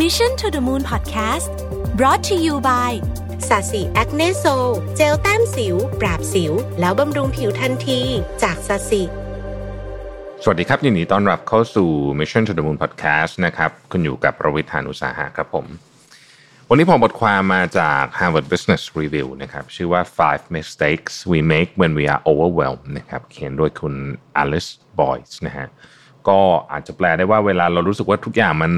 Mission to the Moon Podcast brought to you by ศศิ Acne Sol เจลแต้มสิว ปราบสิว แล้วบำรุงผิวทันที จากศศิ สวัสดีครับ ยินดีต้อนรับเข้าสู่ Mission to the Moon Podcast นะครับ คุณอยู่กับรวิศ หาญอุตสาหะครับผม วันนี้ผมบทความมาจาก Harvard Business Review นะครับ ชื่อว่า five mistakes we make when we are overwhelmed นะครับ เขียนโดยคุณ Alice Boyes นะฮะ ก็อาจจะแปลได้ว่าเวลาเรารู้สึกว่าทุกอย่างมัน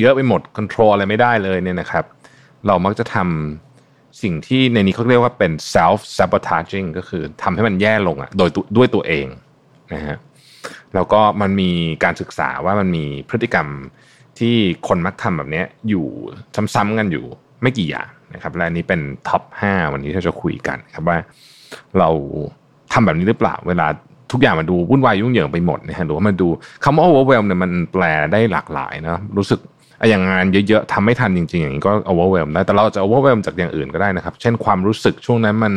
เยอะไปหมด control อะไรไม่ได้เลยเนี่ยนะครับ เรามักจะทำสิ่งที่ในนี้เขาเรียกว่าเป็น self sabotaging ก็คือทำให้มันแย่ลงอะ่ะโดยตัวด้วยตัวเองนะฮะแล้วก็มันมีการศึกษาว่ามันมีพฤติกรรมที่คนมักทำแบบนี้อยู่ซ้ำๆกันอยู่ไม่กี่อย่างนะครับ และนี้เป็นท็อป 5 วันนี้ที่เราจะคุยกันครับว่าเราทำแบบนี้หรือเปล่า เวลา ทุกอย่างมันดูวุ่นวายยุ่งเหยิงไปหมดนะฮะหรือว่ามันดูคำว่า overwhelm เนี่ยมันแปลได้หลากหลายนะรู้สึกอย่างงานเยอะๆทำไม่ทันจริงๆ อย่างนี้ก็ overwhelm ได้แต่เราจะ overwhelm จากอย่างอื่นก็ได้นะครับ เช่นความรู้สึกช่วงนั้นมัน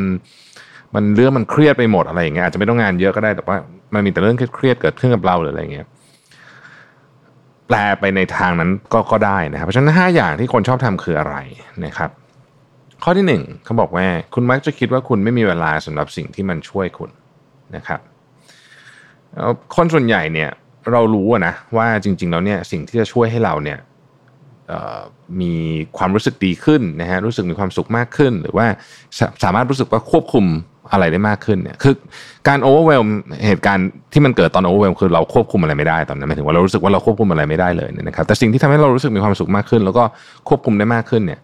มันเรื่องมันเครียดไปหมดอะไรอย่างเงี้ยอาจจะไม่ต้องงานเยอะก็ได้แต่ว่า มันมีแต่เรื่องเครียดเกิดขึ้นกับเราหรืออะไรเงี้ยแปลไปในทางนั้นก็ก็ได้นะครับเพราะฉะนั้นห้าอย่างที่คนชอบทำคืออะไรนะครับ ข้อที่หนึ่งเขาบอกว่าคุณมักจะคิดว่าคุณไม่มีเวลาสำหรับสิ่งที่มันช่วยคุณนะครับ คนส่วนใหญ่เนี่ยเรารู้นะว่าจริง ๆ แล้วเนี่ยสิ่งที่จะช่วยให้เราเนี่ยมีความรู้สึกดีขึ้นนะฮะรู้สึกมีความสุขมากขึ้น หรือว่าสามารถรู้สึกว่าควบคุมอะไรได้มากขึ้นเนี่ยคือการโอเวอร์เวลเหตุการณ์ที่มันเกิดตอนโอเวอร์เวลคือเราควบคุมอะไรไม่ได้ตอนนั้นหมายถึงว่าเรารู้สึกว่าเราควบคุมอะไรไม่ได้เลยนะครับแต่สิ่งที่ทำให้เรารู้สึกมีความสุขมากขึ้น แล้วก็ควบคุมได้มากขึ้นเนี่ย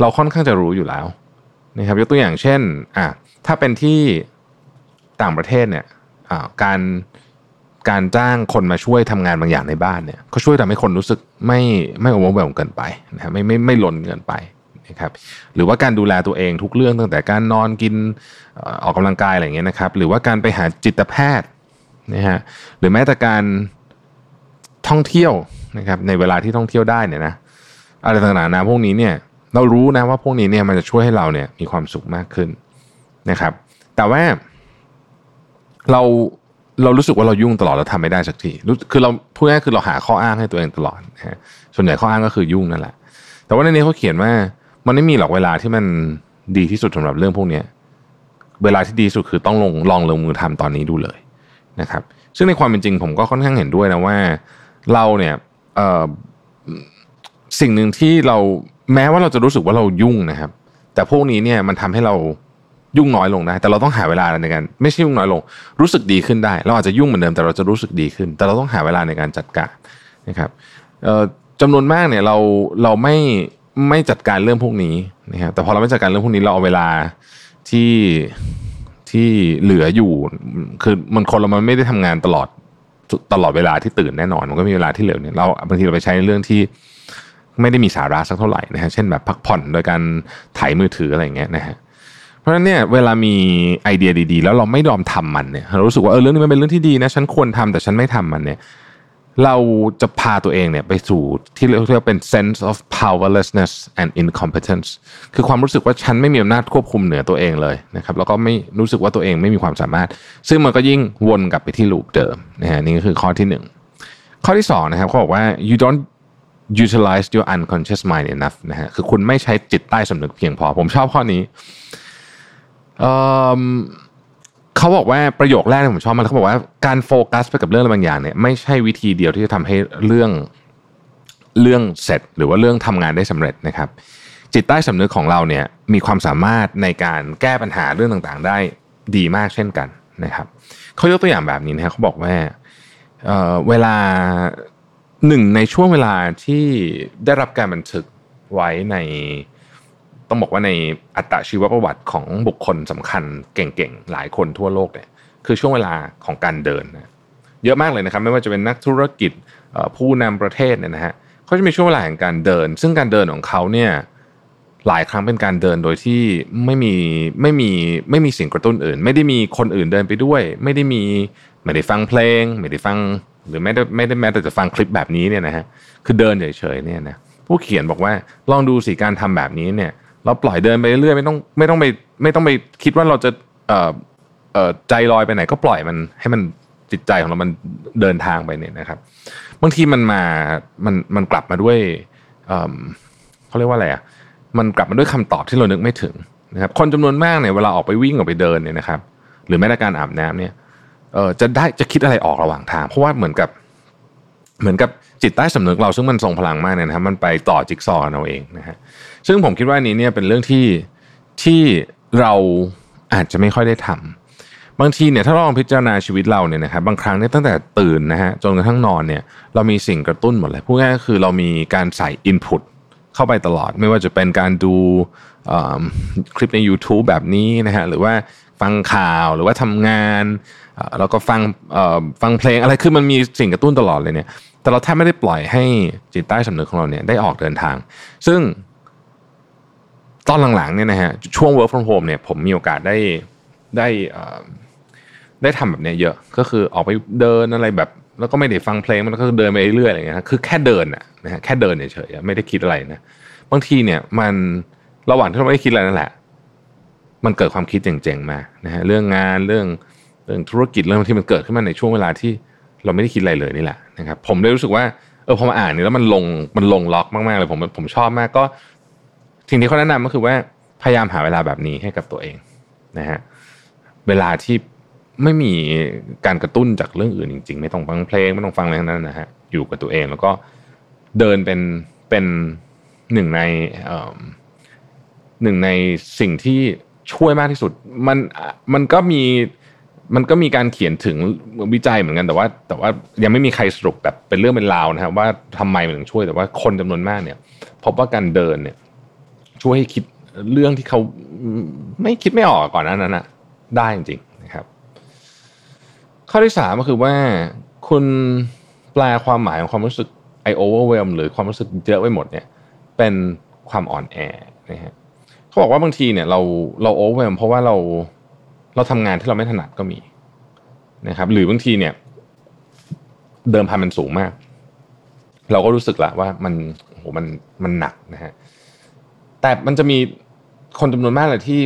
เราค่อนข้างจะรู้อยู่แล้วนะครับยกตัวอย่างเช่นอะถ้าเป็นที่ต่างประเทศเนี่ยการ การจ้างคนมาช่วยทำงานบางอย่างในบ้านเนี่ยก็ช่วยทำให้คนรู้สึกไม่ไม่โอเวอร์เวลเกินไปนะไม่ไม่ไม่ล้นเกินไปนะครับหรือว่าการดูแลตัวเองทุกเรื่องตั้งแต่การนอนกินออกกำลังกายอะไรเงี้ยนะครับ หรือว่าการไปหาจิตแพทย์นะฮะหรือแม้แต่การท่องเที่ยวนะครับในเวลาที่ท่องเที่ยวได้เนี่ยนะอะไรต่างๆนะพวกนี้เนี่ยเรารู้นะว่าพวกนี้เนี่ยมันจะช่วยให้เราเนี่ยมีความสุขมากขึ้นนะครับ แต่ว่าเรา เรารู้สึกว่าเรายุ่งตลอดแล้วทำไม่ได้สักทีคือเราพูดง่ายคือเราหาข้ออ้างให้ตัวเองตลอดฮะส่วนใหญ่ข้ออ้างก็คือยุ่งนั่นแหละ แต่ว่าในนี้เขาเขียนว่า มันไม่มีหรอกเวลาที่มันดีที่สุดสำหรับเรื่องพวกนี้เวลาที่ดีสุดคือต้องลงลองลงมือทำตอนนี้ดูเลยนะครับ ซึ่งในความเป็นจริงผมก็ค่อนข้างเห็นด้วยนะว่า เราเนี่ยสิ่งหนึ่งที่เราแม้ว่าเราจะรู้สึกว่าเรายุ่งนะครับ แต่พวกนี้เนี่ยมันทำให้เรา ยุ่งน้อยลงได้แต่เราต้องหาเวลาในการไม่ใช่ยุ่งน้อยลง รู้สึกดีขึ้นได้ เราอาจจะยุ่งเหมือนเดิมแต่เราจะรู้สึกดีขึ้น แต่เราต้องหาเวลาในการจัดการนะครับจำนวนมากเนี่ยเราเราไม่ไม่จัดการเรื่องพวกนี้นะครับแต่พอเราไม่จัดการเรื่องพวกนี้เราเอาเวลาที่ที่เหลืออยู่ คือมันคนเรามันไม่ได้ทำงานตลอดตลอดเวลาที่ตื่นแน่นอน มันก็มีเวลาที่เหลือเนี่ยเราบางทีเราไปใช้เรื่องที่ไม่ได้มีสาระสักเท่าไหร่นะฮะเช่นแบบพักผ่อนโดยการถ่ายมือถืออะไรเงี้ยนะฮะ เพราะฉะนั้นเนี่ยเวลามีไอเดียดีๆ แล้วเราไม่ยอมทำมันเนี่ยเรารู้สึกว่าเออเรื่องนี้มันเป็นเรื่องที่ดีนะฉันควรทำแต่ฉันไม่ทำมันเนี่ยเราจะพาตัวเองเนี่ยไปสู่ที่เรียกว่าเป็น sense of powerlessness and incompetence คือความรู้สึกว่าฉันไม่มีอำนาจควบคุมเหนือตัวเองเลยนะครับแล้วก็ไม่รู้สึกว่าตัวเองไม่มีความสามารถ ซึ่งมันก็ยิ่งวนกลับไปที่ลูปเดิมนะฮะนี่ก็คือข้อที่หนึ่งข้อที่สองนะครับเขาบอกว่า you don't utilize your unconscious mind enough นะฮะคือคุณไม่ใช้จิตใต้สำนึกเพียงพอ ผมชอบข้อนี้ เขาบอกว่าประโยคแรกที่ผมชอบมันเขาบอกว่าการโฟกัสไปกับเรื่องอะไรบางอย่างเนี่ยไม่ใช่วิธีเดียวที่จะทำให้เรื่องเรื่องเสร็จ หรือว่าเรื่องทำงานได้สำเร็จนะครับ จิตใต้สำนึกของเราเนี่ยมีความสามารถในการแก้ปัญหาเรื่องต่างๆ ได้ดีมากเช่นกันนะครับเขายกตัวอย่างแบบนี้นะเขาบอกว่าเเวลาหนึ่งในช่วงเวลาที่ได้รับการบันทึกไว้ใน ต้องบอกว่าในอัตชีวประวัติของบุคคลสำคัญเก่งๆ หลายคนทั่วโลกเนี่ยคือช่วงเวลาของการเดินนะเยอะมากเลยนะครับ ไม่ว่าจะเป็นนักธุรกิจผู้นำประเทศเนี่ยนะฮะเขาจะมีช่วงเวลาแห่งการเดิน ซึ่งการเดินของเขาเนี่ยหลายครั้งเป็นการเดินโดยที่ไม่มีไม่มีไม่มีสิ่งกระตุ้นอื่น ไม่ได้มีคนอื่นเดินไปด้วย ไม่ได้มีไม่ได้ฟังเพลง ไม่ได้ฟังหรือไม่ได้ไม่ได้แม้แต่จะฟังคลิปแบบนี้เนี่ยนะฮะคือเดินเฉยๆเนี่ยนะผู้เขียนบอกว่าลองดูสิการทำแบบนี้เนี่ย เราปล่อยเดินไปเรื่อยไม่ต้องไม่ต้องไปไม่ต้องไปคิดว่าเราจะเอ่อเอ่อใจลอยไปไหนก็ปล่อยมันให้มันจิตใจของเรามันเดินทางไปเนี่ยนะครับบางทีมันมามันมันกลับมาด้วยเอ่อเขาเรียกว่าอะไรอะมันกลับมาด้วยคำตอบที่เรานึกไม่ถึงนะครับคนจำนวนมากเนี่ยเวลาออกไปวิ่งออกไปเดินเนี่ยนะครับ หรือแม้แต่การอาบน้ำเนี่ยเออจะได้จะคิดอะไรออกระหว่างทาง เพราะว่าเหมือนกับเหมือนกับจิตใต้สำนึกเราซึ่งมันทรงพลังมากเนี่ยนะครับมันไปต่อจิ๊กซอว์เราเองนะฮะ ซึ่งผมคิดว่านี้เนี่ยเป็นเรื่องที่ที่เราอาจจะไม่ค่อยได้ทำบางทีเนี่ยถ้าเราลองพิจารณาชีวิตเราเนี่ยนะครับบางครั้งเนี่ยตั้งแต่ตื่นนะฮะจนกระทั่งนอนเนี่ยเรามีสิ่งกระตุ้นหมดเลยพูดง่ายก็คือเรามีการใส่อินพุตเข้าไปตลอด ไม่ว่าจะเป็นการดูคลิปใน YouTube แบบนี้นะฮะหรือว่าฟังข่าวหรือว่าทำงานแล้วก็ฟังฟังเพลงอะไรคือมันมีสิ่งกระตุ้นตลอดเลยเนี่ยแต่เราแทบไม่ได้ปล่อยให้จิตใต้สำนึกของเราเนี่ยได้ออกเดินทาง ซึ่ง ตอนหลังๆเนี่ยนะฮะช่วง work from home เนี่ยผมมีโอกาสได้ได้ได้ทำแบบนี้เยอะก็คือออกไปเดินอะไรแบบ แล้วก็ไม่ได้ฟังเพลงมันก็เดินไปเรื่อยๆอะไรเงี้ยคือแค่เดินอะนะฮะแค่เดินเฉยๆไม่ได้คิดอะไรนะบางทีเนี่ยมันระหว่างที่เราไม่ได้คิดอะไรนั่นแหละ มันเกิดความคิดเจ๋งๆมานะฮะเรื่องงานเรื่องเรื่องธุรกิจเรื่องที่มันเกิดขึ้นมาในช่วงเวลาที่เราไม่ได้คิดอะไรเลยนี่แหละนะครับผมเลยรู้สึกว่าเออพอมาอ่านนี่แล้วมันลงมันลงล็อกมากๆเลยผมผมชอบมากก็ สิ่งที่เขาแนะนำก็คือว่าพยายามหาเวลาแบบนี้ให้กับตัวเองนะฮะเวลาที่ไม่มีการกระตุ้นจากเรื่องอื่นจริง ๆ ไม่ต้องฟังเพลงไม่ต้องฟังอะไรทั้งนั้นนะฮะอยู่กับตัวเองแล้วก็เดินเป็นเป็นหนึ่งในหนึ่งในสิ่งที่ช่วยมากที่สุดมันมันก็มีมันก็มีการเขียนถึงวิจัยเหมือนกันแต่ว่า แต่ว่ายังไม่มีใครสรุปแบบเป็นเรื่องเป็นราวนะครับว่าทำไมมันถึงช่วยแต่ว่าคนจำนวนมากเนี่ย พบว่าการเดินเนี่ย ช่วยให้คิดเรื่องที่เขาไม่คิดไม่ออกก่อนนั้นนะได้จริงๆนะครับ ข้อที่สามก็คือว่าคุณแปลความหมายของความรู้สึกไอโอเวอร์เวลหรือความรู้สึกเยอะไปหมดเนี่ย เป็นความอ่อนแอนะฮะเขาบอกว่าบางทีเนี่ยเราเราโอเวอร์เวลเพราะว่าเราเราทำงานที่เราไม่ถนัดก็มีนะครับ หรือบางทีเนี่ย เดิมพันมันสูงมาก เราก็รู้สึกละว่ามันโหมันมันหนักนะฮะ แต่มันจะมีคนจำนวนมากเลยที่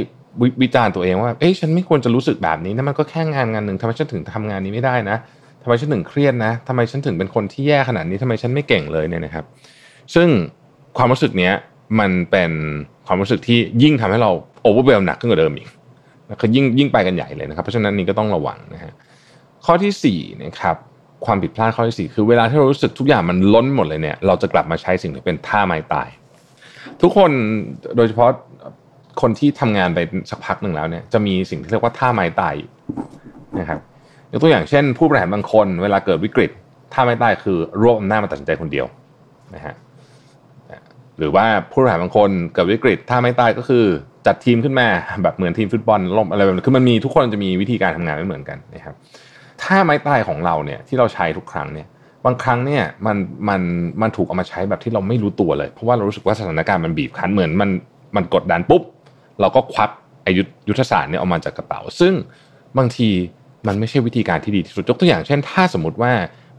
วิจารณ์ตัวเองว่า เอ้ยฉันไม่ควรจะรู้สึกแบบนี้นะมันก็แค่งานงานหนึ่งทำไมฉันถึงทำงานนี้ไม่ได้นะทำไมฉันถึงเครียดนะทำไมฉันถึงเป็นคนที่แย่ขนาดนี้ทำไมฉันไม่เก่งเลยเนี่ยนะครับ ซึ่งความรู้สึกเนี้ยมันเป็นความรู้สึกที่ยิ่งทำให้เราโอเวอร์เวลหนักขึ้นกว่าเดิมอีกคือยิ่งยิ่งไปกันใหญ่เลยนะครับ เพราะฉะนั้นนี่ก็ต้องระวังนะฮะข้อที่4นะครับความผิดพลาดข้อที่4คือเวลาที่เรารู้สึกทุกอย่างมันล้นหมดเลยเนี่ยเราจะกลับมาใช้สิ่งที่เป็นท่าไม้ตาย ทุกคนโดยเฉพาะคนที่ทำงานไปสักพักหนึ่งแล้วเนี่ยจะมีสิ่งที่เรียกว่าท่าไม้ตายนะครับยกตัวอย่างเช่น ผู้บริหารบางคนเวลาเกิดวิกฤตท่าไม้ตายคือรวบอำนาจมาตัดสินใจคนเดียวนะฮะหรือว่าผู้บริหารบางคนเกิดวิกฤตท่าไม้ตายก็คือจัดทีมขึ้นมาแบบเหมือนทีมฟุตบอลล่มอะไรแบบนี้คือมันมีทุกคนจะมีวิธีการทำงานไม่เหมือนกันนะครับถ้าไม้ตายของเราเนี่ยที่เราใช้ทุกครั้งเนี่ย บางครั้งเนี่ยมันมันมันถูกเอามาใช้แบบที่เราไม่รู้ตัวเลย เพราะว่าเรารู้สึกว่าสถานการณ์มันบีบคั้นเหมือนมันมันกดดันปุ๊บ เราก็ควักอายุยุทธศาสตร์เนี่ยออกมาจากกระเป๋า ซึ่งบางทีมันไม่ใช่วิธีการที่ดีที่สุดยกตัวอย่างเช่น ถ้าสมมติว่า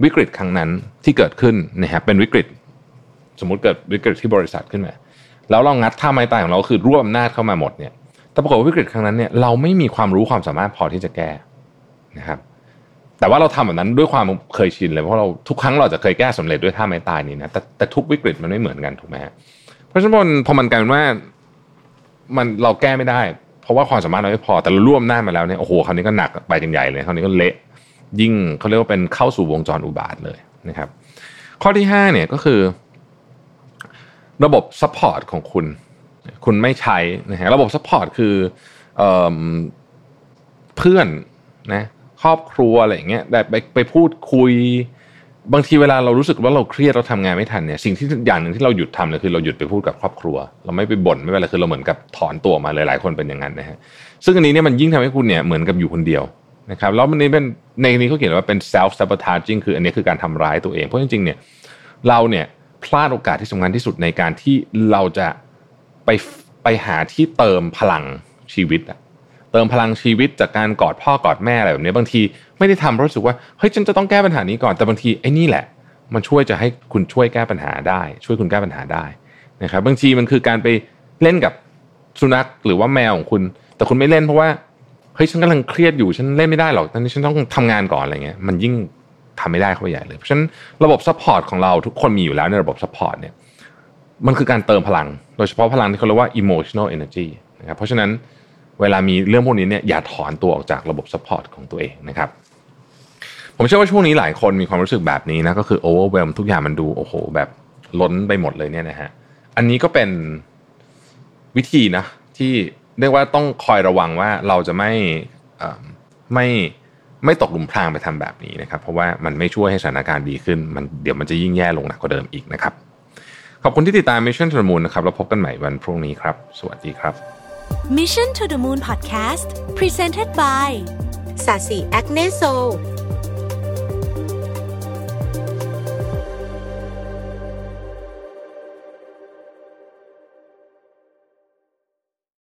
วิกฤตครั้งนั้นที่เกิดขึ้นนะครับเป็นวิกฤต สมมติเกิดวิกฤตที่บริษัทขึ้นมาแล้วเรางัดท่าไม้ตายของเราคือรวบอำนาจเข้ามาหมดเนี่ยแต่ปรากฏว่าวิกฤตครั้งนั้นเนี่ยเราไม่มีความรู้ความสามารถพอที่จะแก้นะครับ แต่ว่าเราทำแบบนั้นด้วยความเคยชินเลยเพราะเราทุกครั้งเราจะเคยแก้สำเร็จด้วยท่าไม้ตายนี้นะแต่แต่ทุกวิกฤตมันไม่เหมือนกันถูกไหมเพราะฉะนั้นพอมันกลายเป็นว่ามันเราแก้ไม่ได้ เพราะว่าความสามารถเราไม่พอแต่เราล่วงหน้ามาแล้วเนี่ยโอ้โหคราวนี้ก็หนักไปกันใหญ่เลยคราวนี้ก็เละยิ่งเขาเรียกว่าเป็นเข้าสู่วงจรอุบาทว์เลยนะครับ ข้อที่ห้าเนี่ยก็คือ ระบบ support ของคุณ คุณไม่ใช้นะฮะระบบ support คือเอเพื่อนนะ ครอบครัวอะไรอย่างเงี้ยได้ไปไปพูดคุย บางทีเวลาเรารู้สึกว่าเราเครียดเราทำงานไม่ทันเนี่ยสิ่งที่อย่างหนึ่งที่เราหยุดทำเลยคือเราหยุดไปพูดกับครอบครัว เราไม่ไปบ่นไม่เป็นไรคือเราเหมือนกับถอนตัวมาเลยหลายคนเป็นอย่างนั้นนะฮะซึ่งอันนี้เนี่ยมันยิ่งทำให้คุณเนี่ยเหมือนกับอยู่คนเดียวนะครับแล้วมันนี้เป็นในนี้เขาเขียนว่าเป็น self sabotaging คืออันนี้คือการทำร้ายตัวเอง เพราะจริงๆเนี่ยเราเนี่ยพลาดโอกาสที่สำคัญที่สุดในการที่เราจะไปไปหาที่เติมพลังชีวิตอะ เติมพลังชีวิตจากการกอดพ่อกอดแม่อะไรแบบนี้บางทีไม่ได้ทำเพราะรู้สึกว่าเฮ้ยฉันจะต้องแก้ปัญหานี้ก่อนแต่บางทีไอ้นี่แหละ มันช่วยจะให้คุณช่วยแก้ปัญหาได้ ช่วยคุณแก้ปัญหาได้นะครับบางทีมันคือการไปเล่นกับสุนัขหรือว่าแมวของคุณ แต่คุณไม่เล่นเพราะว่าเฮ้ยฉันกำลังเครียดอยู่ฉันเล่นไม่ได้หรอกตอนนี้ฉันต้องทำงานก่อนอะไรเงี้ยมันยิ่งทำไม่ได้เข้าไปใหญ่เลยเพราะฉะนั้นระบบ support ของเราทุกคนมีอยู่แล้วในระบบ support เนี่ยมันคือการเติมพลัง โดยเฉพาะพลังที่เขาเรียกว่า emotional energy นะครับเพราะฉะนั้น เวลามีเรื่องพวกนี้เนี่ยอย่าถอนตัวออกจากระบบ support ของตัวเองนะครับผมเชื่อว่าช่วงนี้หลายคนมีความรู้สึกแบบนี้นะก็คือ overwhelm ทุกอย่างมันดูโอ้โห แบบล้นไปหมดเลยเนี่ยนะฮะอันนี้ก็เป็นวิธีนะที่เรียกว่าต้องคอยระวังว่าเราจะไม่ไม่ไม่ตกหลุมพรางไปทำแบบนี้นะครับ เพราะว่ามันไม่ช่วยให้สถานการณ์ดีขึ้น มันเดี๋ยวมันจะยิ่งแย่ลงหนักกว่าเดิมอีกนะครับ ขอบคุณที่ติดตาม Mission to the Moon นะครับเราพบกันใหม่วันพรุ่งนี้ครับ สวัสดีครับ Mission to the Moon Podcast Presented by สาสีแอคเนโซ